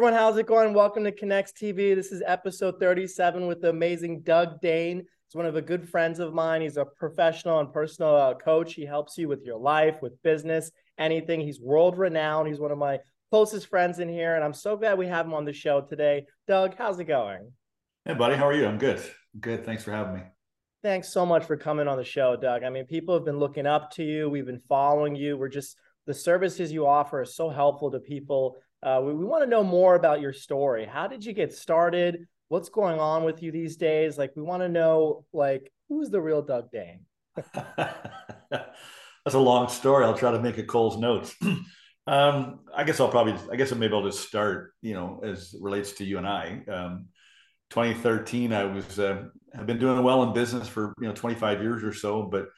everyone, how's it going? Welcome to Konnex TV. This is episode 37 with the amazing Doug Dane. He's one of the good friends of mine. He's a professional and personal uh, coach. He helps you with your life, with business, anything. He's world renowned. He's one of my closest friends in here, and I'm so glad we have him on the show today. Doug, how's it going? Hey, buddy, how are you? I'm good. good. Thanks for having me. Thanks so much for coming on the show, Doug. I mean, people have been looking up to you. We've been following you. We're just the services you offer are so helpful to people uh, we, we want to know more about your story. How did you get started? What's going on with you these days? Like, we want to know, like, who's the real Doug Dane? That's a long story. I'll try to make it Cole's notes. um, I guess I'll probably, I guess maybe I'll just start, you know, as relates to you and I. Um, 2013, I was, uh, I've been doing well in business for, you know, 25 years or so, but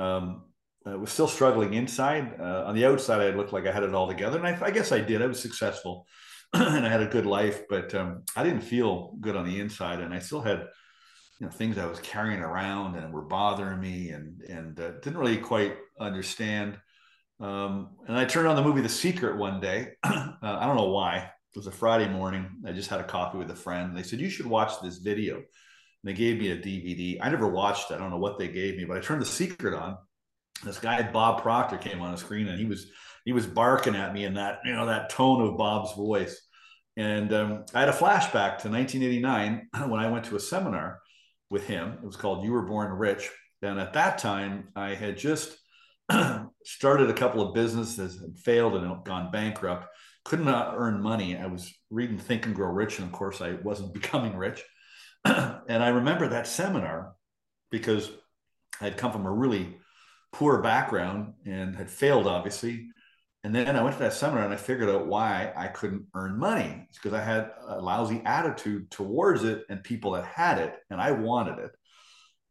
um, uh, was still struggling inside. Uh, on the outside, I looked like I had it all together, and I, I guess I did. I was successful, and I had a good life, but um, I didn't feel good on the inside, and I still had, you know, things I was carrying around and were bothering me, and and uh, didn't really quite understand. Um, and I turned on the movie The Secret one day. Uh, I don't know why. It was a Friday morning. I just had a coffee with a friend. They said you should watch this video. And they gave me a DVD. I never watched it. I don't know what they gave me, but I turned The Secret on this guy Bob Proctor came on the screen and he was he was barking at me in that you know that tone of Bob's voice. And um, I had a flashback to 1989 when I went to a seminar with him. It was called "You Were Born Rich," and at that time I had just started a couple of businesses and failed and gone bankrupt. Could not earn money. I was reading Think and Grow Rich, and of course I wasn't becoming rich. and I remember that seminar because I had come from a really poor background and had failed, obviously. And then I went to that seminar and I figured out why I couldn't earn money. It's because I had a lousy attitude towards it and people that had it, and I wanted it.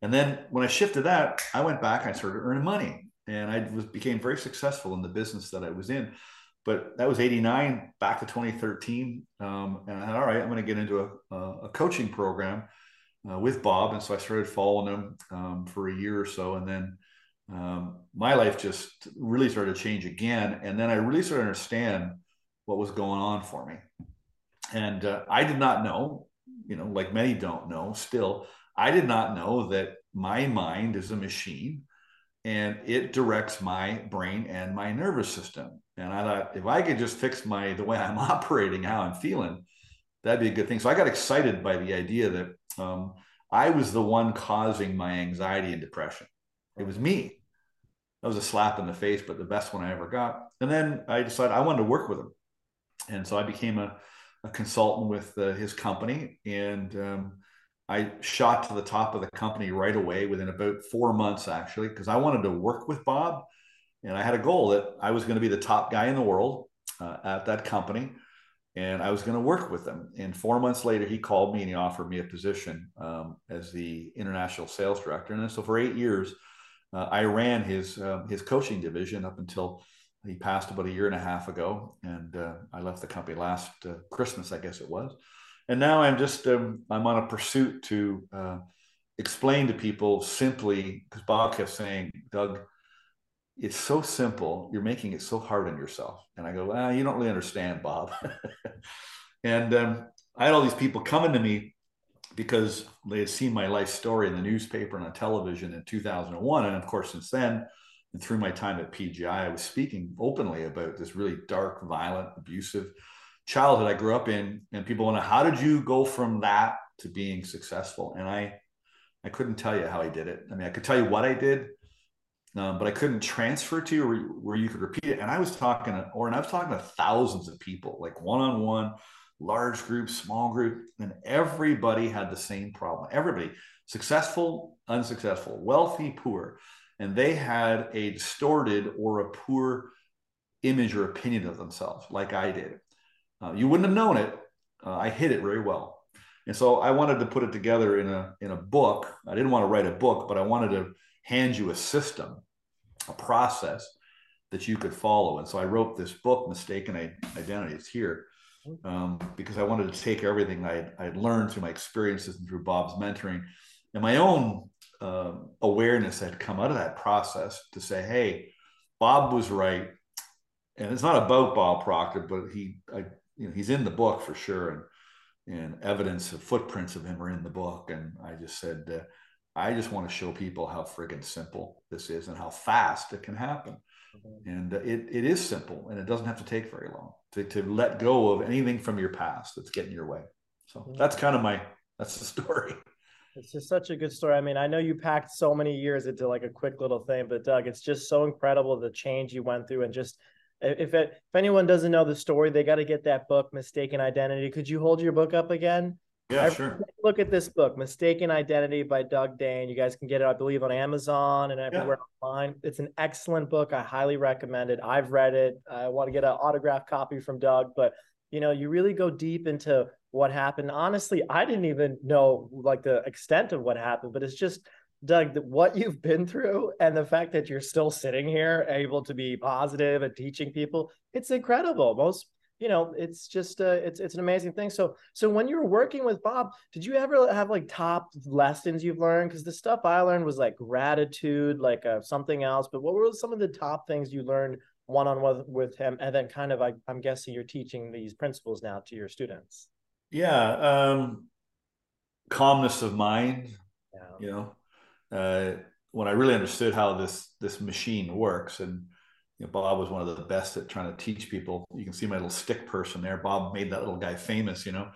And then when I shifted that, I went back and I started earning money. And I was, became very successful in the business that I was in. But that was 89 back to 2013. Um, and I thought, all right, I'm going to get into a, a coaching program uh, with Bob. And so I started following him um, for a year or so. And then um, my life just really started to change again. And then I really started to understand what was going on for me. And uh, I did not know, you know, like many don't know still, I did not know that my mind is a machine and it directs my brain and my nervous system. And I thought if I could just fix my the way I'm operating, how I'm feeling, that'd be a good thing. So I got excited by the idea that um, I was the one causing my anxiety and depression. It was me. That was a slap in the face, but the best one I ever got. And then I decided I wanted to work with him. And so I became a, a consultant with uh, his company. And um, I shot to the top of the company right away within about four months, actually, because I wanted to work with Bob. And I had a goal that I was going to be the top guy in the world uh, at that company. And I was going to work with them. And four months later, he called me and he offered me a position um, as the international sales director. And so for eight years, uh, I ran his uh, his coaching division up until he passed about a year and a half ago, and uh, I left the company last uh, Christmas, I guess it was. And now I'm just um, I'm on a pursuit to uh, explain to people simply because Bob kept saying, Doug, it's so simple. You're making it so hard on yourself. And I go, ah, you don't really understand, Bob. and um, I had all these people coming to me because they had seen my life story in the newspaper and on television in 2001. And of course, since then, and through my time at PGI, I was speaking openly about this really dark, violent, abusive childhood I grew up in. And people want to, how did you go from that to being successful? And I, I couldn't tell you how I did it. I mean, I could tell you what I did, um, but I couldn't transfer to you where, where, you could repeat it. And I was talking, to, or and I was talking to thousands of people, like one on one, large group, small group, and everybody had the same problem. Everybody, successful, unsuccessful, wealthy, poor, and they had a distorted or a poor image or opinion of themselves, like I did. Uh, you wouldn't have known it. Uh, I hid it very well, and so I wanted to put it together in a in a book. I didn't want to write a book, but I wanted to hand you a system, a process that you could follow. And so I wrote this book, Mistaken Identity. It's here um, because I wanted to take everything I had learned through my experiences and through Bob's mentoring and my own uh, awareness that had come out of that process to say, hey, Bob was right. And it's not about Bob Proctor, but he, I you know, he's in the book for sure, and and evidence of footprints of him are in the book. And I just said, uh, I just want to show people how friggin' simple this is and how fast it can happen. Mm-hmm. And uh, it, it is simple and it doesn't have to take very long to, to let go of anything from your past that's getting your way. So mm-hmm. that's kind of my, that's the story. It's just such a good story. I mean, I know you packed so many years into like a quick little thing, but Doug, it's just so incredible the change you went through and just if it, if anyone doesn't know the story, they got to get that book, Mistaken Identity. Could you hold your book up again? Yeah, sure. Look at this book, Mistaken Identity by Doug Dane. You guys can get it, I believe, on Amazon and everywhere yeah. online. It's an excellent book. I highly recommend it. I've read it. I want to get an autographed copy from Doug, but you know, you really go deep into what happened. Honestly, I didn't even know like the extent of what happened, but it's just Doug, what you've been through and the fact that you're still sitting here able to be positive and teaching people, it's incredible. Most, you know, it's just uh, it's it's an amazing thing. So so when you were working with Bob, did you ever have like top lessons you've learned? Because the stuff I learned was like gratitude, like uh, something else. But what were some of the top things you learned one on one with him? And then kind of I, I'm guessing you're teaching these principles now to your students. Yeah, um, calmness of mind. Yeah. You know, uh, when I really understood how this this machine works, and you know, Bob was one of the best at trying to teach people. You can see my little stick person there. Bob made that little guy famous. You know,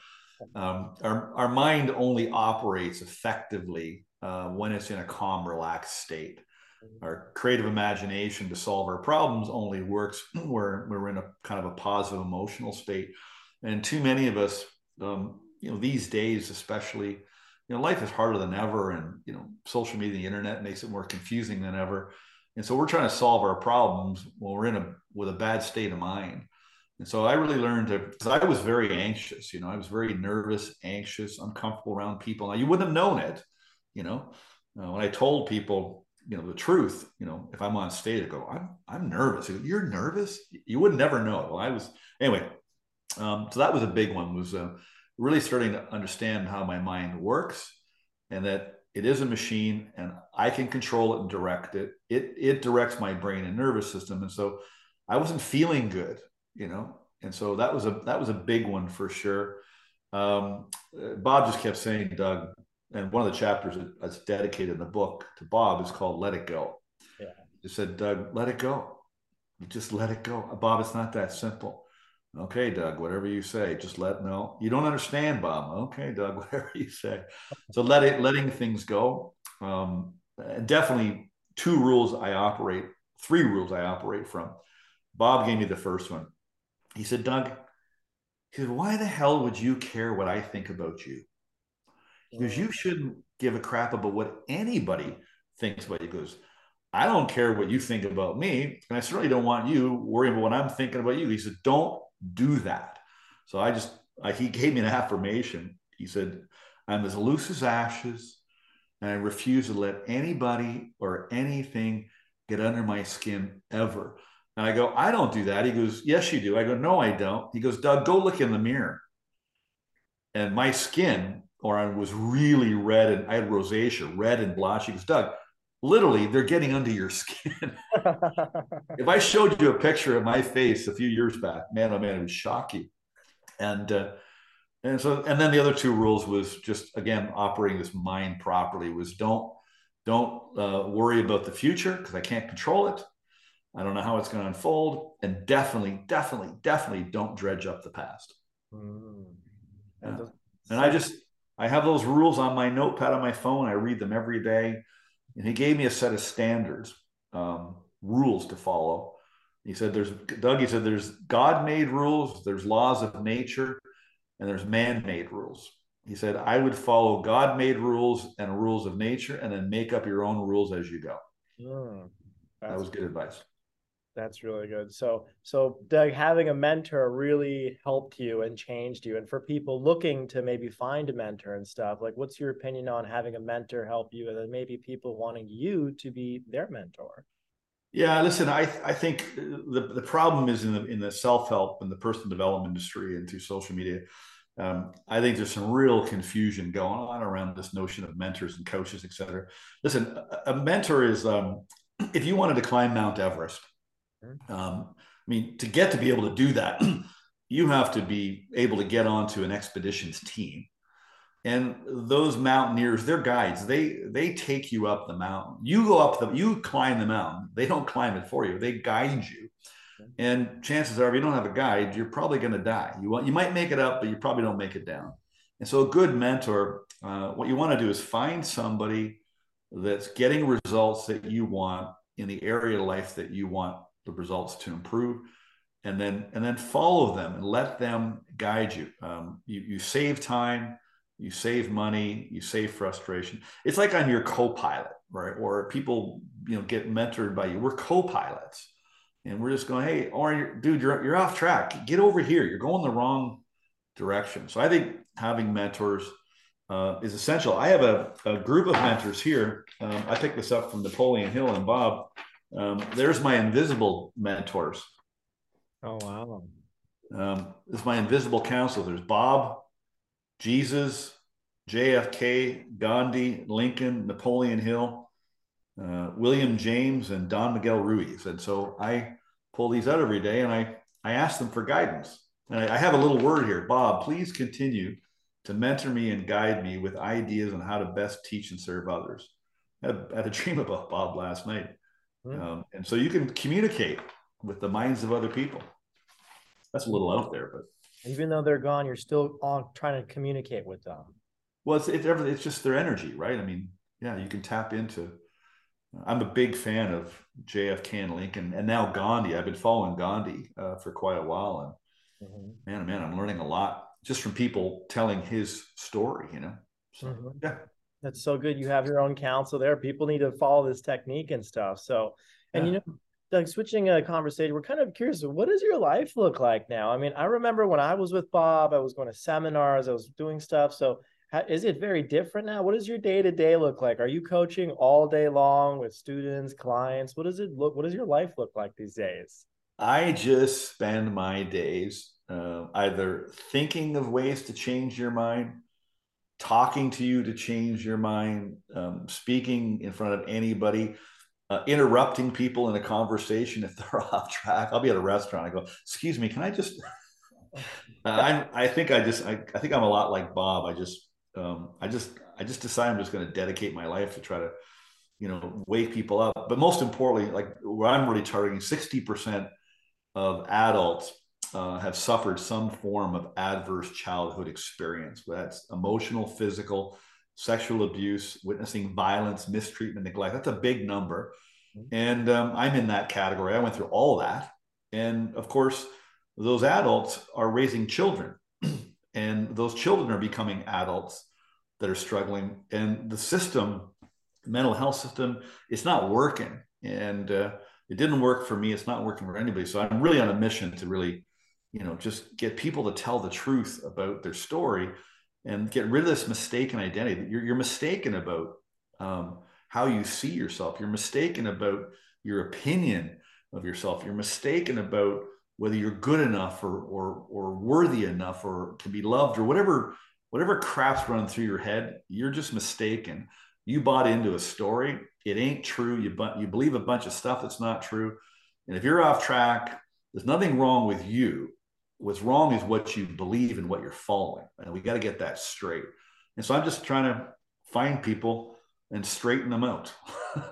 um, our our mind only operates effectively uh, when it's in a calm, relaxed state. Mm-hmm. Our creative imagination to solve our problems only works where we're in a kind of a positive emotional state. And too many of us, um, you know, these days especially, you know, life is harder than ever, and you know, social media, the internet makes it more confusing than ever. And so we're trying to solve our problems when we're in a with a bad state of mind. And so I really learned to because I was very anxious. You know, I was very nervous, anxious, uncomfortable around people. Now you wouldn't have known it. You know, uh, when I told people, you know, the truth. You know, if I'm on stage, I go, I'm I'm nervous. Go, You're nervous. You would never know it. Well, I was anyway. Um, so that was a big one. Was uh, really starting to understand how my mind works and that it is a machine and I can control it and direct it. It it directs my brain and nervous system. And so I wasn't feeling good, you know. And so that was a that was a big one for sure. Um, Bob just kept saying, Doug, and one of the chapters that's dedicated in the book to Bob is called "Let It Go." Yeah. He said, Doug, let it go. You Just let it go, Bob. It's not that simple. Okay, Doug, whatever you say, just let no. You don't understand, Bob. Okay, Doug, whatever you say. So let it letting things go. Um, definitely two rules I operate, three rules I operate from. Bob gave me the first one. He said, Doug, he said, why the hell would you care what I think about you? Because you shouldn't give a crap about what anybody thinks about you. Because I don't care what you think about me, and I certainly don't want you worrying about what I'm thinking about you. He said, don't do that. So I just, I, he gave me an affirmation. He said, I'm as loose as ashes, and I refuse to let anybody or anything get under my skin ever. And I go, I don't do that. He goes, Yes, you do. I go, No, I don't. He goes, Doug, go look in the mirror. And my skin, or I was really red and I had rosacea, red and blotchy. He goes, Doug, literally they're getting under your skin. if I showed you a picture of my face a few years back, man, oh man, it was shocking. And uh, and so and then the other two rules was just again operating this mind properly was don't don't uh, worry about the future because I can't control it. I don't know how it's going to unfold, and definitely, definitely, definitely don't dredge up the past. Mm. Yeah. And I just I have those rules on my notepad on my phone. I read them every day and he gave me a set of standards, um, rules to follow. He said, "There's Doug." He said, "There's God-made rules, there's laws of nature, and there's man-made rules." He said, "I would follow God-made rules and rules of nature, and then make up your own rules as you go." Mm, that was good advice. That's really good. So, so Doug, having a mentor really helped you and changed you. And for people looking to maybe find a mentor and stuff, like, what's your opinion on having a mentor help you, and then maybe people wanting you to be their mentor? Yeah, listen, I I think the the problem is in the in the self help and the personal development industry and through social media. Um, I think there's some real confusion going on around this notion of mentors and coaches, et cetera. Listen, a, a mentor is um, if you wanted to climb Mount Everest. Um, I mean, to get to be able to do that, you have to be able to get onto an expeditions team. And those mountaineers they're guides. They they take you up the mountain. You go up the you climb the mountain. They don't climb it for you. They guide you. And chances are if you don't have a guide you're probably going to die. You want you might make it up but you probably don't make it down. And so a good mentor uh, what you want to do is find somebody that's getting results that you want in the area of life that you want the results to improve and then and then follow them and let them guide you. Um, you, you save time you save money you save frustration. It's like i'm your co-pilot right? Or people you know get mentored by you. We're co-pilots and we're just going hey or dude you're, you're off track. Get over here. You're going the wrong direction. So i think having mentors uh, is essential. I have a, a group of mentors here. Um, i picked this up from napoleon hill and bob um, there's my invisible mentors oh wow um, this is my invisible council there's bob Jesus, JFK, Gandhi, Lincoln, Napoleon Hill, uh, William James, and Don Miguel Ruiz. And so I pull these out every day and I, I ask them for guidance. And I, I have a little word here Bob, please continue to mentor me and guide me with ideas on how to best teach and serve others. I had, I had a dream about Bob last night. Mm-hmm. Um, and so you can communicate with the minds of other people. That's a little out there, but even though they're gone, you're still on trying to communicate with them. Well, it's it's. It's just their energy, right? I mean, yeah, you can tap into. I'm a big fan of JFK and Lincoln, and now Gandhi. I've been following Gandhi uh, for quite a while, and mm-hmm. man, man, I'm learning a lot just from people telling his story. You know, so mm-hmm. yeah, that's so good. You have your own counsel there. People need to follow this technique and stuff. So, and yeah. you know, Doug, switching a conversation, we're kind of curious. What does your life look like now? I mean, I remember when I was with Bob, I was going to seminars, I was doing stuff. So, how, is it very different now? What does your day to day look like? Are you coaching all day long with students, clients? What does it look? What does your life look like these days? I just spend my days uh, either thinking of ways to change your mind, talking to you to change your mind, um, speaking in front of anybody uh, interrupting people in a conversation if they're off track. I'll be at a restaurant. I go, "Excuse me, can I just?" uh, I I think I just I, I think I'm a lot like Bob. I just um, I just I just decide I'm just going to dedicate my life to try to you know wake people up. But most importantly, like where I'm really targeting, sixty percent of adults uh, have suffered some form of adverse childhood experience. That's emotional, physical, sexual abuse, witnessing violence, mistreatment, neglect. That's a big number. Mm-hmm. And um, I'm in that category. I went through all that. And of course, those adults are raising children, and those children are becoming adults that are struggling. And the system, the mental health system, it's not working. And uh, it didn't work for me. It's not working for anybody. So I'm really on a mission to really, you know, just get people to tell the truth about their story and get rid of this mistaken identity. You're, you're mistaken about um, how you see yourself. You're mistaken about your opinion of yourself. You're mistaken about whether you're good enough or, or, or worthy enough or to be loved or whatever, whatever crap's running through your head. You're just mistaken. You bought into a story. It ain't true. You, you believe a bunch of stuff that's not true. And if you're off track, there's nothing wrong with you what's wrong is what you believe and what you're following and we got to get that straight. And so i'm just trying to find people and straighten them out.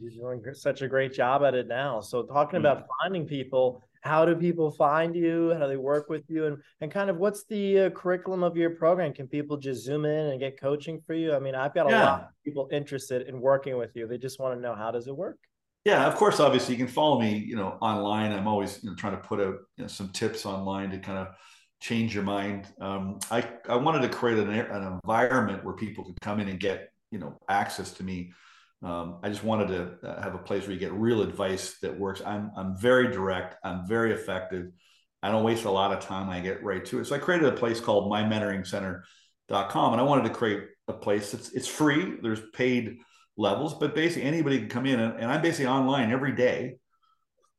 You're doing such a great job at it now. So talking mm-hmm. about finding people how do people find you? How do they work with you? And, and kind of what's the uh, curriculum of your program? Can people just zoom in and get coaching for you? I mean i've got a yeah. lot of people interested in working with you. They just want to know how does it work yeah, of course. Obviously, you can follow me. You know, online. I'm always you know trying to put out you know, some tips online to kind of change your mind. Um, I I wanted to create an, an environment where people could come in and get you know access to me. Um, I just wanted to uh, have a place where you get real advice that works. I'm I'm very direct. I'm very effective. I don't waste a lot of time. I get right to it. So I created a place called mymentoringcenter.com, and I wanted to create a place that's it's free. There's paid levels, but basically anybody can come in and, and I'm basically online every day,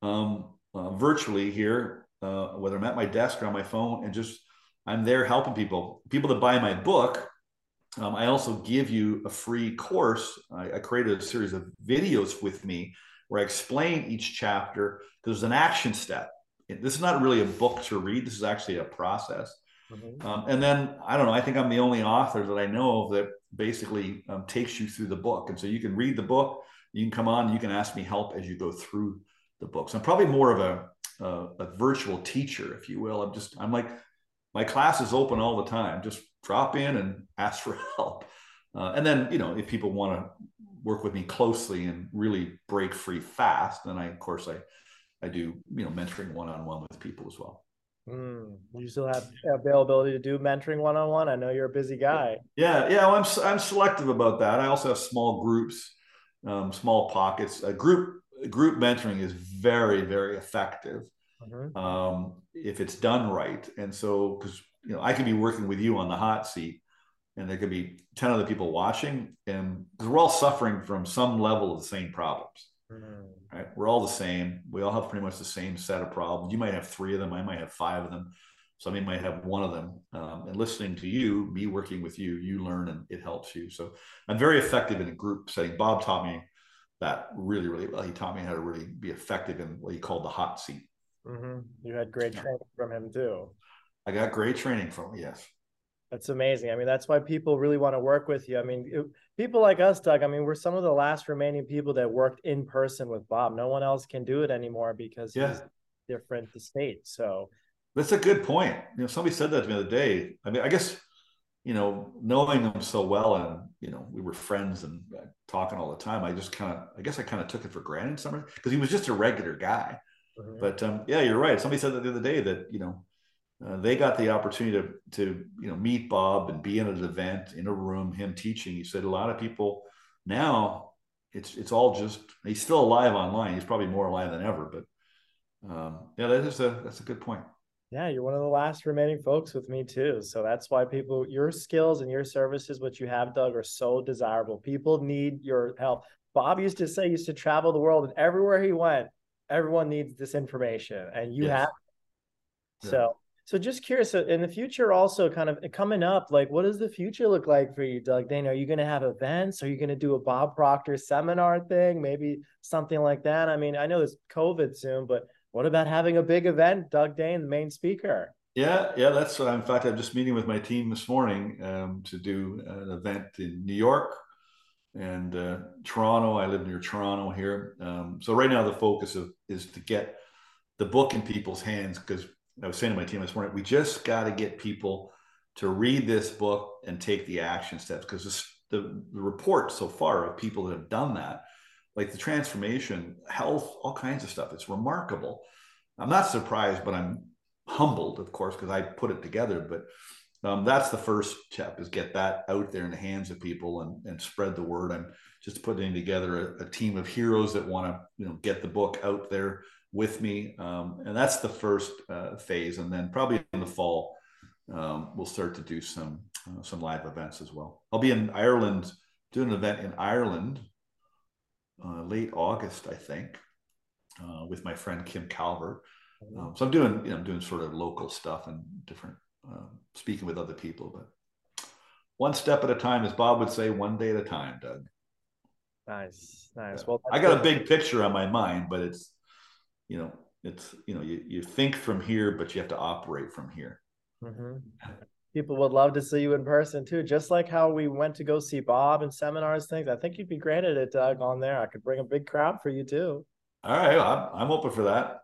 um, uh, virtually here, uh, whether I'm at my desk or on my phone, and just I'm there helping people. People that buy my book, um, I also give you a free course. I, I, created a series of videos with me where I explain each chapter. There's an action step, this is not really a book to read. This is actually a process. Mm-hmm. Um, and then I don't know. I think I'm the only author that I know of that basically um, takes you through the book. And so you can read the book. You can come on. You can ask me help as you go through the books. I'm probably more of a, a, a virtual teacher, if you will. I'm just I'm like my class is open all the time. Just drop in and ask for help. Uh, and then you know if people want to work with me closely and really break free fast, then I of course I I do you know mentoring one on one with people as well. Mm, you still have availability to do mentoring one on one. I know you're a busy guy. Yeah, yeah. Well, I'm I'm selective about that. I also have small groups, um, small pockets. A group group mentoring is very very effective mm-hmm. um, if it's done right. And so, because you know, I could be working with you on the hot seat, and there could be ten other people watching, and because we're all suffering from some level of the same problems. Mm-hmm. Right? We're all the same. We all have pretty much the same set of problems. You might have three of them. I might have five of them. Somebody might have one of them. Um, and listening to you, me working with you, you learn and it helps you. So I'm very effective in a group setting. Bob taught me that really, really well. He taught me how to really be effective in what he called the hot seat. Mm-hmm. You had great training from him too. I got great training from him. Yes. That's amazing. I mean, that's why people really want to work with you. I mean, it, people like us, Doug, I mean, we're some of the last remaining people that worked in person with Bob. No one else can do it anymore because yeah. he's different to state. So that's a good point. You know, somebody said that to me the other day. I mean, I guess, you know, knowing him so well and, you know, we were friends and uh, talking all the time, I just kind of, I guess I kind of took it for granted somewhere because he was just a regular guy. Mm-hmm. But um, yeah, you're right. Somebody said that the other day that, you know, uh, they got the opportunity to, to you know meet Bob and be in an event in a room, him teaching. He said a lot of people now it's it's all just he's still alive online. He's probably more alive than ever. But um, yeah, that is a that's a good point. Yeah, you're one of the last remaining folks with me too. So that's why people, your skills and your services, what you have, Doug, are so desirable. People need your help. Bob used to say, he used to travel the world, and everywhere he went, everyone needs this information, and you yes. have. So so just curious, in the future, also kind of coming up, like what does the future look like for you, Doug Dane? Are you going to have events? Are you going to do a Bob Proctor seminar thing? Maybe something like that. I mean, I know it's COVID soon, but what about having a big event, Doug Dane, the main speaker? Yeah, yeah, that's what. In fact, I'm just meeting with my team this morning um, to do an event in New York and uh, Toronto. I live near Toronto here, um, so right now the focus of, is to get the book in people's hands because I was saying to my team this morning, we just got to get people to read this book and take the action steps because the, the report so far of people that have done that, like the transformation, health, all kinds of stuff, it's remarkable. I'm not surprised, but I'm humbled, of course, because I put it together. But um, that's the first step is get that out there in the hands of people and, and spread the word. I'm just putting together a, a team of heroes that want to, you know, get the book out there with me. Um, and that's the first uh, phase. And then probably in the fall, um, we'll start to do some uh, some live events as well. I'll be in Ireland doing an event in Ireland uh, late August, I think, uh, with my friend Kim Calvert. Um, so I'm doing you know I'm doing sort of local stuff and different um, speaking with other people, but one step at a time, as Bob would say, one day at a time, Doug. Nice, nice. Well, I got good. a big picture on my mind, but it's you know it's you know you, you think from here but you have to operate from here. Mm-hmm. people would love to see you in person too just like how we went to go see bob and seminars things. I think you'd be great at it doug on there. I could bring a big crowd for you too. All right. I'm, I'm open for that.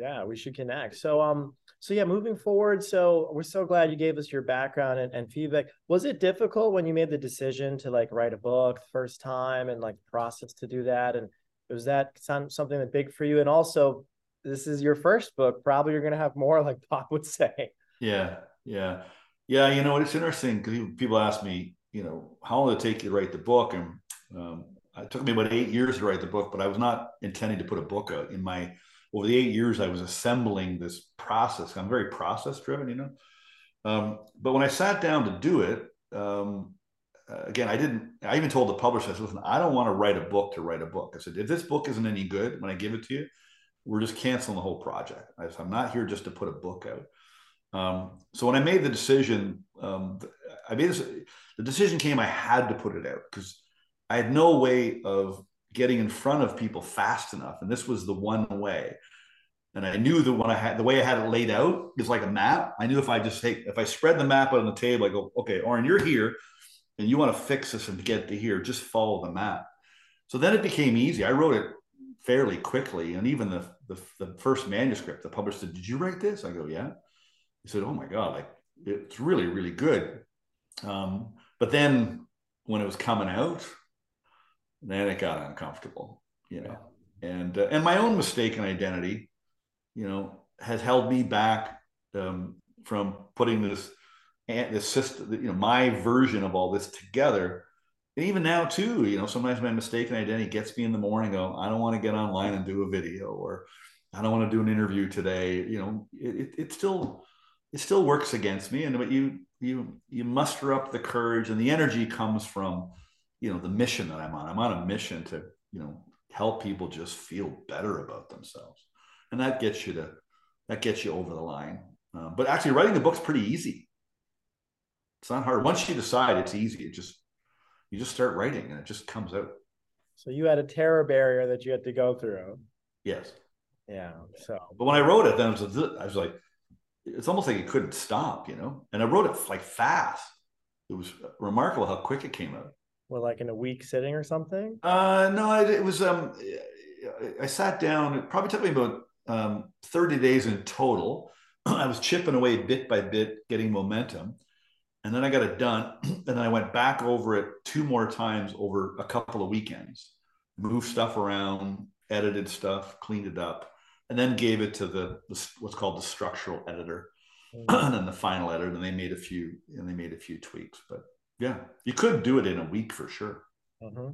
Yeah we should connect. So um so yeah moving forward so we're so glad you gave us your background and, and feedback. Was it difficult when you made the decision to like write a book first time and like process to do that? And was that something that big for you? And also, this is your first book. Probably you're going to have more, like Bob would say. Yeah, yeah, yeah. You know, it's interesting because people ask me, you know, how long did it take you to write the book? And um, it took me about eight years to write the book, but I was not intending to put a book out. In my over the eight years, I was assembling this process. I'm very process driven, you know. Um, but when I sat down to do it, um, uh, again, I didn't, I even told the publisher, I said, listen, I don't want to write a book to write a book. I said, if this book isn't any good when I give it to you, we're just canceling the whole project. I said, I'm not here just to put a book out. Um, so when I made the decision, um, I made this, the decision came, I had to put it out because I had no way of getting in front of people fast enough. And this was the one way. And I knew that when I had the way I had it laid out is like a map. I knew if I just take if I spread the map out on the table, I go, okay, Oren, you're here, and you want to fix this and get to here, just follow the map. So then it became easy. I wrote it fairly quickly, and even the the, the first manuscript, the publisher said, "Did you write this?" I go, "Yeah." He said, "Oh my god, like it's really really good." Um, but then when it was coming out, then it got uncomfortable, you know. And uh, and my own mistaken identity, you know, has held me back um, from putting this this system, you know, my version of all this together. And even now too, you know, sometimes my mistaken identity gets me in the morning. Go, I don't want to get online and do a video, or I don't want to do an interview today. You know, it, it, it still it still works against me. And but you you you muster up the courage and the energy comes from you know the mission that I'm on. I'm on a mission to you know help people just feel better about themselves, and that gets you to that gets you over the line. Uh, but actually, writing the book's pretty easy. It's not hard. Once you decide, it's easy. It just you just start writing, and it just comes out. So you had a terror barrier that you had to go through. Yes. Yeah. So. But when I wrote it, then I was, I was like, it's almost like it couldn't stop, you know. And I wrote it like fast. It was remarkable how quick it came out. Well, like in a week sitting or something? Uh, no, it, it was. Um, I sat down. It probably took me about um, thirty days in total. I was chipping away bit by bit, getting momentum, and then I got it done. and then I went back over it two more times over a couple of weekends, moved stuff around, edited stuff, cleaned it up and then gave it to the, the what's called the structural editor, mm-hmm. and then the final editor. And they made a few and they made a few tweaks. But yeah, you could do it in a week for sure. Mm-hmm.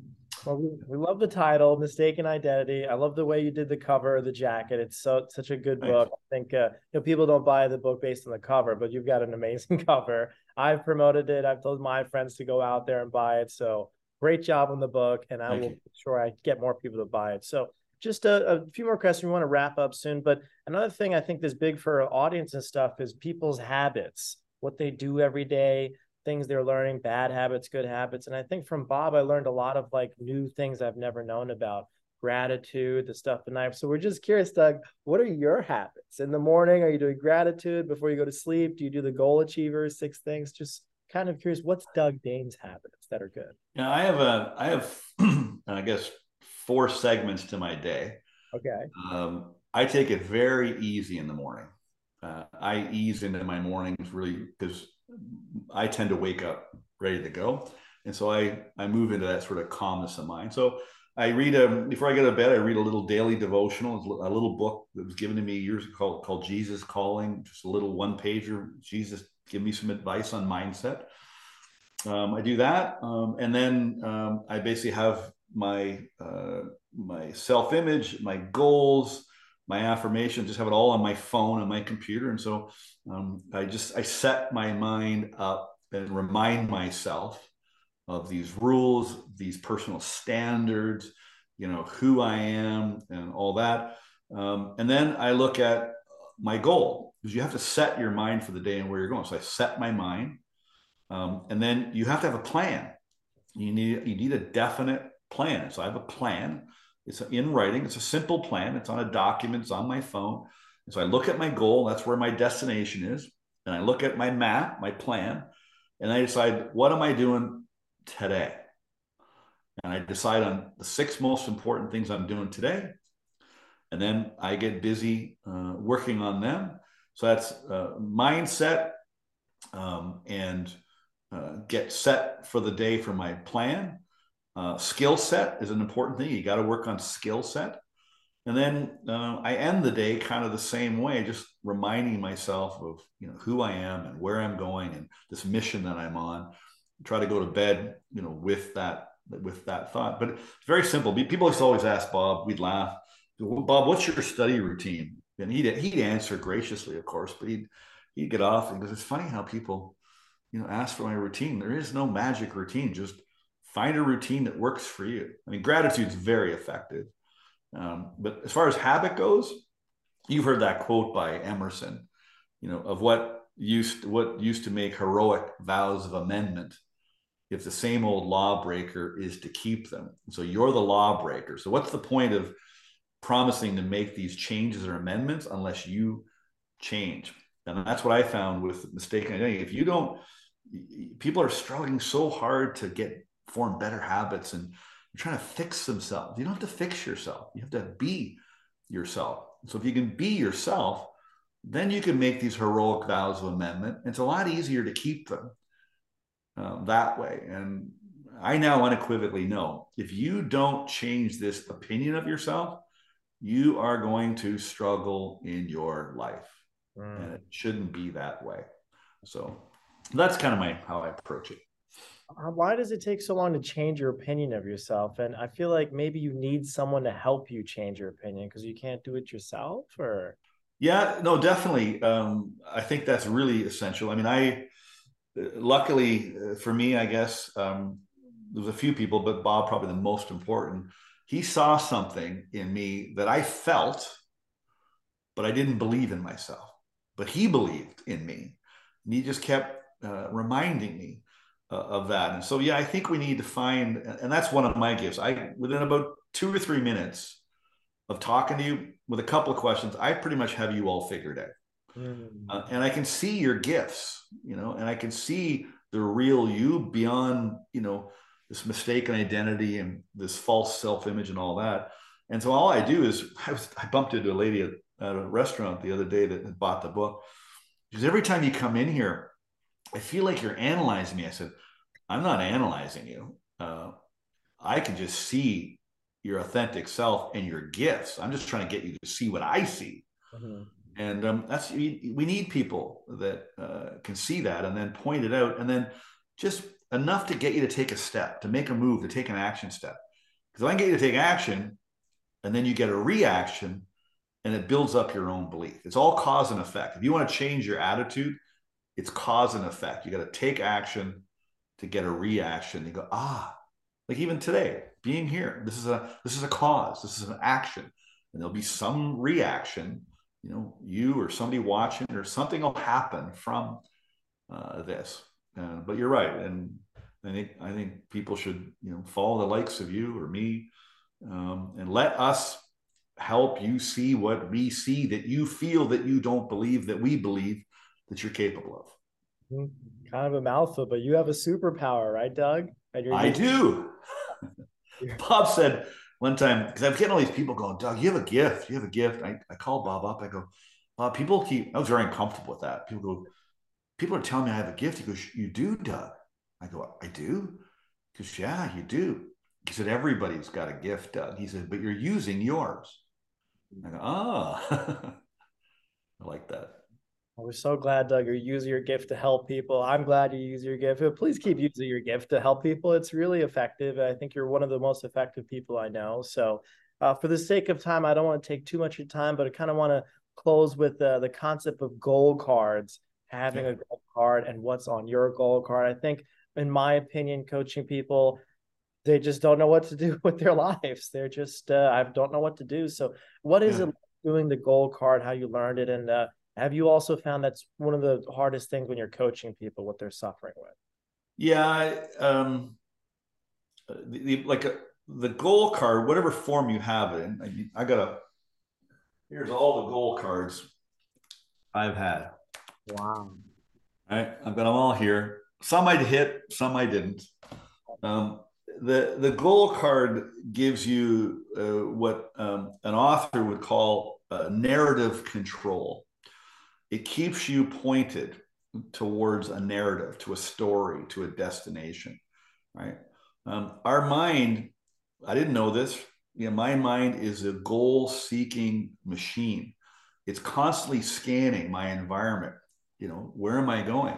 Well, we, we love the title, "Mistaken Identity." I love the way you did the cover, the jacket. It's so such a good book. I think uh, you know people don't buy the book based on the cover, but you've got an amazing cover. I've promoted it. I've told my friends to go out there and buy it. So great job on the book, and I Thank will you. make sure I get more people to buy it. So just a, a, few more questions. We want to wrap up soon, but another thing I think is big for audience and stuff is people's habits, what they do every day, things they're learning, bad habits, good habits. And I think from Bob, I learned a lot of like new things I've never known about gratitude, the stuff in life. So we're just curious, Doug, what are your habits in the morning? Are you doing gratitude before you go to sleep? Do you do the goal achievers, six things? Just kind of curious, what's Doug Dane's habits that are good? Yeah, I have a, I have, I guess four segments to my day. Okay. Um, I take it very easy in the morning. Uh, I ease into my mornings really because I tend to wake up ready to go, and so I I move into that sort of calmness of mind. So I read a before I go to bed. I read a little daily devotional, a little book that was given to me years ago called, called Jesus Calling, just a little one pager. Jesus give me some advice on mindset. Um, I do that, um, and then um, I basically have my uh, my self image, my goals, my affirmation. Just have it all on my phone on my computer, and so um, I just I set my mind up and remind myself of these rules, these personal standards, you know who I am, and all that. Um, and then I look at my goal because you have to set your mind for the day and where you're going. So I set my mind, um, and then you have to have a plan. You need you need a definite plan. So I have a plan. It's in writing. It's a simple plan. It's on a document. It's on my phone. And so I look at my goal. That's where my destination is. And I look at my map, my plan, and I decide what am I doing today. And I decide on the six most important things I'm doing today. And then I get busy uh, working on them. So that's uh, mindset um, and uh, get set for the day for my plan uh, skill set is an important thing. You got to work on skill set. And then uh, I end the day kind of the same way, just reminding myself of you know who I am and where I'm going and this mission that I'm on. Try to go to bed, you know, with that with that thought. But it's very simple. People always ask Bob. We'd laugh. Bob, what's your study routine? And he'd he'd answer graciously, of course, but he'd he'd get off and goes, "It's funny how people, you know, ask for my routine. There is no magic routine. Just find a routine that works for you. I mean, gratitude is very effective. Um, but as far as habit goes, you've heard that quote by Emerson, you know, of what used what used to make heroic vows of amendment. If the same old lawbreaker is to keep them, so you're the lawbreaker. So what's the point of promising to make these changes or amendments unless you change. And that's what I found with mistaken identity. If you don't, people are struggling so hard to get form better habits and you're trying to fix themselves. You don't have to fix yourself. You have to be yourself. So if you can be yourself, then you can make these heroic vows of amendment. It's a lot easier to keep them um, that way. And I now unequivocally know if you don't change this opinion of yourself, you are going to struggle in your life. Mm. And it shouldn't be that way. So that's kind of my how I approach it. Uh, why does it take so long to change your opinion of yourself? And I feel like maybe you need someone to help you change your opinion because you can't do it yourself or yeah, no, definitely. Um, I think that's really essential. I mean, I luckily uh, for me, I guess um, was a few people, but Bob probably the most important. He saw something in me that I felt, but I didn't believe in myself. But he believed in me, and he just kept uh, reminding me uh, of that. And so, yeah, I think we need to find, and that's one of my gifts. I within about two or three minutes of talking to you with a couple of questions, I pretty much have you all figured out. Mm. Uh, and I can see your gifts, you know, and I can see the real you beyond, you know, this mistaken identity and this false self-image and all that. And so all I do is I was I bumped into a lady at, at a restaurant the other day that had bought the book. Because every time you come in here, I feel like you're analyzing me. I said, I'm not analyzing you. Uh, I can just see your authentic self and your gifts. I'm just trying to get you to see what I see. Mm-hmm. And um, that's we, need people that uh, can see that and then point it out, and then just enough to get you to take a step, to make a move, to take an action step. Because if I can get you to take action, and then you get a reaction, and it builds up your own belief. It's all cause and effect. If you want to change your attitude, it's cause and effect. You got to take action to get a reaction. You go, ah, like even today, being here, this is a this is a cause, this is an action, and there'll be some reaction. You know, you or somebody watching or something will happen from uh, this. Uh, but you're right, and I think I think people should you know follow the likes of you or me, um, and let us help you see what we see that you feel that you don't believe that we believe that you're capable of. Mm-hmm. Kind of a mouthful, but you have a superpower, right, Doug? I do. Bob said one time, because I'm getting all these people going, Doug, you have a gift. You have a gift. I, I call Bob up. I go, Bob, people keep, I was very uncomfortable with that. People go, people are telling me I have a gift. He goes, You do, Doug. I go, I do? He goes, Yeah, you do. He said, Everybody's got a gift, Doug. He said, But you're using yours. I go, Oh, I like that. We're so glad, Doug, you're using your gift to help people. I'm glad you use your gift. Please keep using your gift to help people. It's really effective. I think you're one of the most effective people I know. So, uh, for the sake of time, I don't want to take too much of your time, but I kind of want to close with uh, the concept of goal cards, having a goal card and what's on your goal card. I think, in my opinion, coaching people, they just don't know what to do with their lives. They're just, uh, I don't know what to do. So, what is yeah. it doing the goal card, how you learned it, and uh, have you also found that's one of the hardest things when you're coaching people what they're suffering with? Yeah, um, the, the, like a, uh, the goal card, whatever form you have it in. I, I got a. Here's all the goal cards I've had. Wow. All right, I've got them all here. Some I'd hit, some I didn't. Um, the the goal card gives you uh, what um, an author would call narrative control it keeps you pointed towards a narrative, to a story, to a destination, right? Um, our mind, I didn't know this. You know, my mind is a goal-seeking machine. It's constantly scanning my environment. You know, where am I going?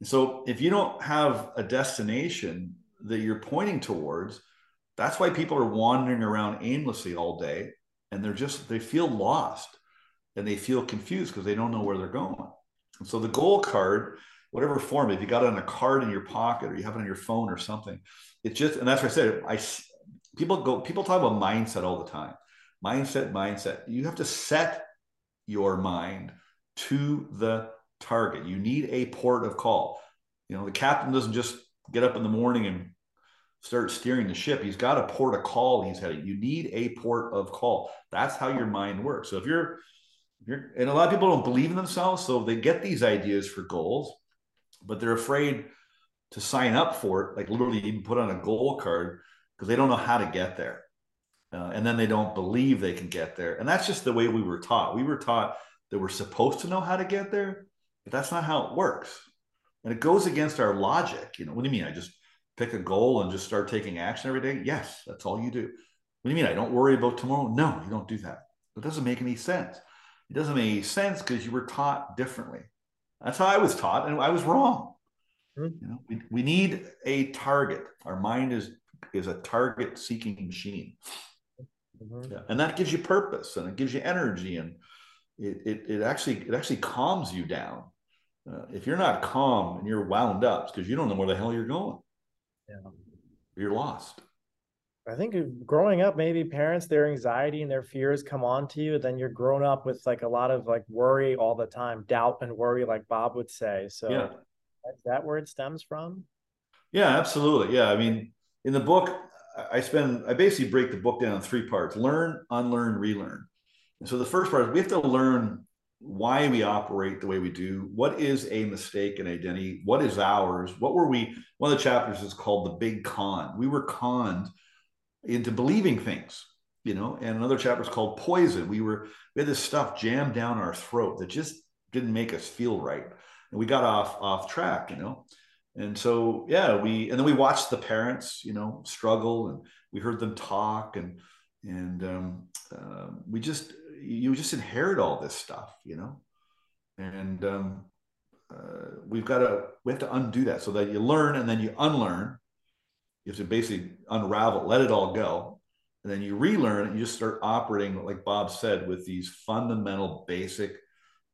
And so, if you don't have a destination that you're pointing towards, that's why people are wandering around aimlessly all day, and they're just they feel lost and they feel confused because they don't know where they're going. And so the goal card, whatever form, if you got it on a card in your pocket or you have it on your phone or something, it just and that's what I said. I people go people talk about mindset all the time. Mindset, mindset. You have to set your mind to the target. You need a port of call. You know, the captain doesn't just get up in the morning and start steering the ship, he's got a port of call he's heading. You need a port of call. That's how your mind works. So if you're, and a lot of people don't believe in themselves, so they get these ideas for goals, but they're afraid to sign up for it, like literally even put on a goal card because they don't know how to get there. Uh, and then they don't believe they can get there. And that's just the way we were taught. We were taught that we're supposed to know how to get there, but that's not how it works. And it goes against our logic. You know, what do you mean? I just pick a goal and just start taking action every day? Yes, that's all you do. What do you mean? I don't worry about tomorrow? No, you don't do that. It doesn't make any sense. It doesn't make any sense because you were taught differently. That's how I was taught, and I was wrong. Mm-hmm. You know, we, we need a target. Our mind is is a target seeking machine. Mm-hmm. Yeah. And that gives you purpose and it gives you energy and it, it, it actually it actually calms you down. Uh, if you're not calm and you're wound up, because you don't know where the hell you're going. Yeah. You're lost. I think growing up, maybe parents, their anxiety and their fears come on to you. Then you're grown up with like a lot of like worry all the time, doubt and worry, like Bob would say. So yeah. is that where it stems from? Yeah, absolutely. Yeah. I mean, in the book, I spend, I basically break the book down in three parts learn, unlearn, relearn. And so the first part is we have to learn why we operate the way we do. What is a mistake in identity? What is ours? What were we? One of the chapters is called the big con. We were conned into believing things, you know, and another chapter is called poison. We were, we had this stuff jammed down our throat that just didn't make us feel right. And we got off, off track, you know and so yeah we and then we watched the parents you know struggle and we heard them talk and and um, uh, we just you just inherit all this stuff you know and um, uh, we've got to we have to undo that so that you learn and then you unlearn you have to basically unravel let it all go and then you relearn and you just start operating like bob said with these fundamental basic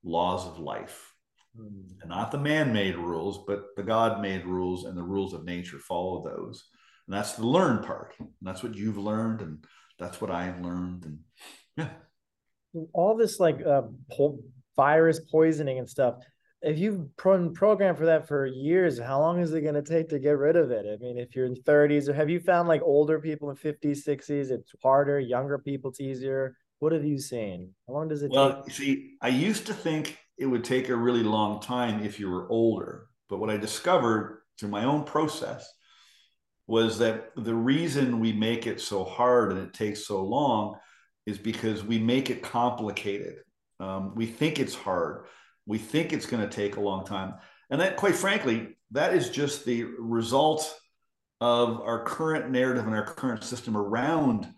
laws of life and not the man-made rules, but the God-made rules and the rules of nature. Follow those, and that's the learn part. And that's what you've learned, and that's what I've learned, and yeah. All this like uh, po- virus poisoning and stuff. If you've pro- programmed for that for years, how long is it going to take to get rid of it? I mean, if you're in 30s, or have you found like older people in 50s, 60s, it's harder. Younger people, it's easier. What have you seen? How long does it well, take? see, I used to think it would take a really long time if you were older. But what I discovered through my own process was that the reason we make it so hard and it takes so long is because we make it complicated. Um, we think it's hard. We think it's going to take a long time. And that, quite frankly, that is just the result of our current narrative and our current system around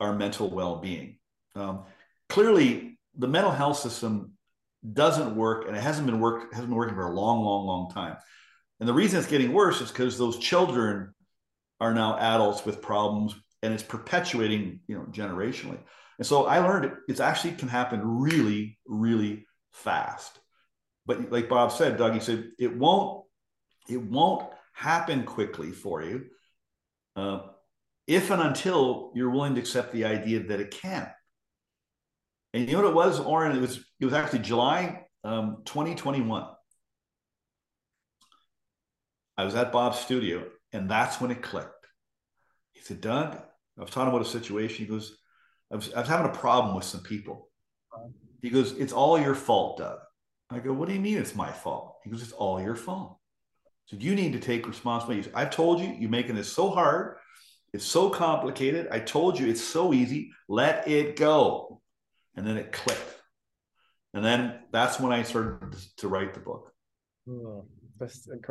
our mental well being. Um, clearly, the mental health system doesn't work and it hasn't been hasn't been working for a long, long, long time. And the reason it's getting worse is because those children are now adults with problems and it's perpetuating, you know, generationally. And so I learned it, it's actually can happen really, really fast. But like Bob said, Doug, he said it won't, it won't happen quickly for you uh, if and until you're willing to accept the idea that it can. And you know what it was, Oren? It was it was actually July um, 2021. I was at Bob's studio, and that's when it clicked. He said, "Doug, I was talking about a situation." He goes, I was, I was having a problem with some people." He goes, "It's all your fault, Doug." I go, "What do you mean it's my fault?" He goes, "It's all your fault." So you need to take responsibility. I've told you, you're making this so hard. It's so complicated. I told you it's so easy. Let it go and then it clicked and then that's when i started to write the book hmm.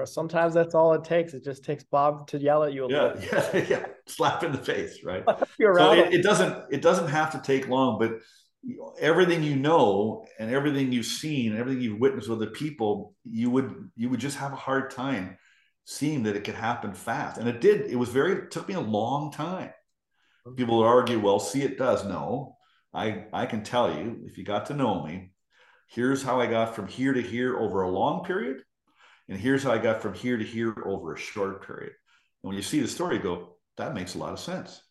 sometimes that's all it takes it just takes bob to yell at you a yeah, little yeah yeah slap in the face right so it, it, doesn't it doesn't have to take long but everything you know and everything you've seen and everything you've witnessed with the people you would you would just have a hard time seeing that it could happen fast. And it did it was very it took me a long time. People would argue well see it does. No I, I can tell you, if you got to know me, here's how I got from here to here over a long period, and here's how I got from here to here over a short period. And when you see the story, go, that makes a lot of sense.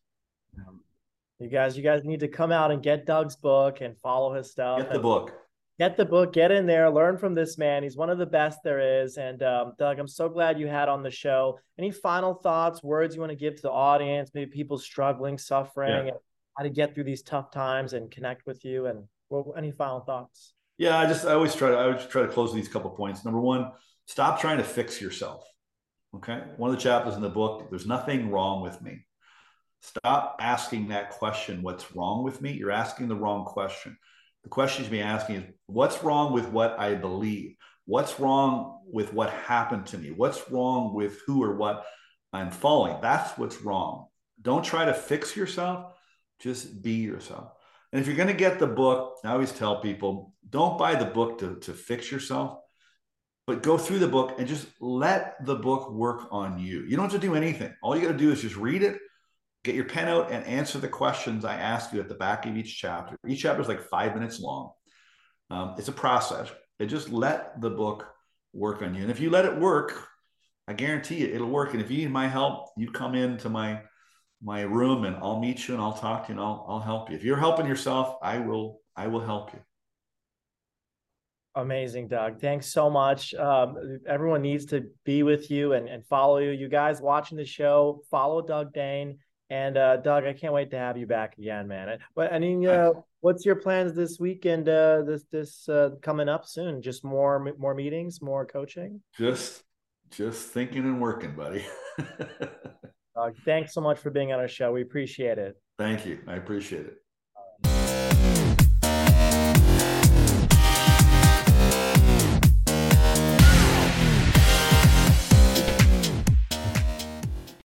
You guys, you guys need to come out and get Doug's book and follow his stuff. Get the book. get the book, get in there, learn from this man. He's one of the best there is. And um, Doug, I'm so glad you had on the show. Any final thoughts, words you want to give to the audience? Maybe people struggling, suffering, yeah. how to get through these tough times and connect with you. And well, any final thoughts? Yeah, I just I always try to I always try to close these couple points. Number one, stop trying to fix yourself. Okay, one of the chapters in the book. There's nothing wrong with me. Stop asking that question. What's wrong with me? You're asking the wrong question. The question you should be asking is, what's wrong with what I believe? What's wrong with what happened to me? What's wrong with who or what I'm following? That's what's wrong. Don't try to fix yourself. Just be yourself. And if you're going to get the book, I always tell people don't buy the book to, to fix yourself, but go through the book and just let the book work on you. You don't have to do anything. All you got to do is just read it, get your pen out, and answer the questions I ask you at the back of each chapter. Each chapter is like five minutes long. Um, it's a process. And just let the book work on you. And if you let it work, I guarantee you it'll work. And if you need my help, you come into my my room and I'll meet you and I'll talk to you and I'll, I'll help you. If you're helping yourself, I will, I will help you. Amazing, Doug. Thanks so much. Um, everyone needs to be with you and, and follow you. You guys watching the show, follow Doug Dane. And uh, Doug, I can't wait to have you back again, man. But I mean, uh, what's your plans this week and uh, this this uh, coming up soon? Just more more meetings, more coaching. Just just thinking and working, buddy. Uh, thanks so much for being on our show. We appreciate it. Thank you. I appreciate it.